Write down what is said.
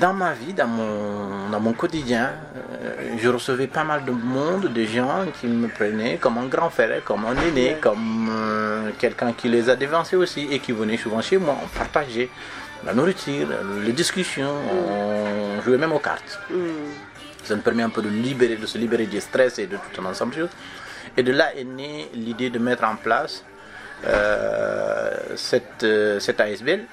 dans ma vie, dans mon, dans mon quotidien, euh, je recevais pas mal de monde, de gens qui me prenaient comme un grand frère, comme un aîné, comme euh, quelqu'un qui les a dévancés aussi et qui venait souvent chez moi, on partageait la nourriture, les discussions, on jouait même aux cartes. Mm. Ça me permet un peu de, libérer, de se libérer du stress et de tout un ensemble de choses. Et de là est née l'idée de mettre en place euh, cette, euh, cette ASBL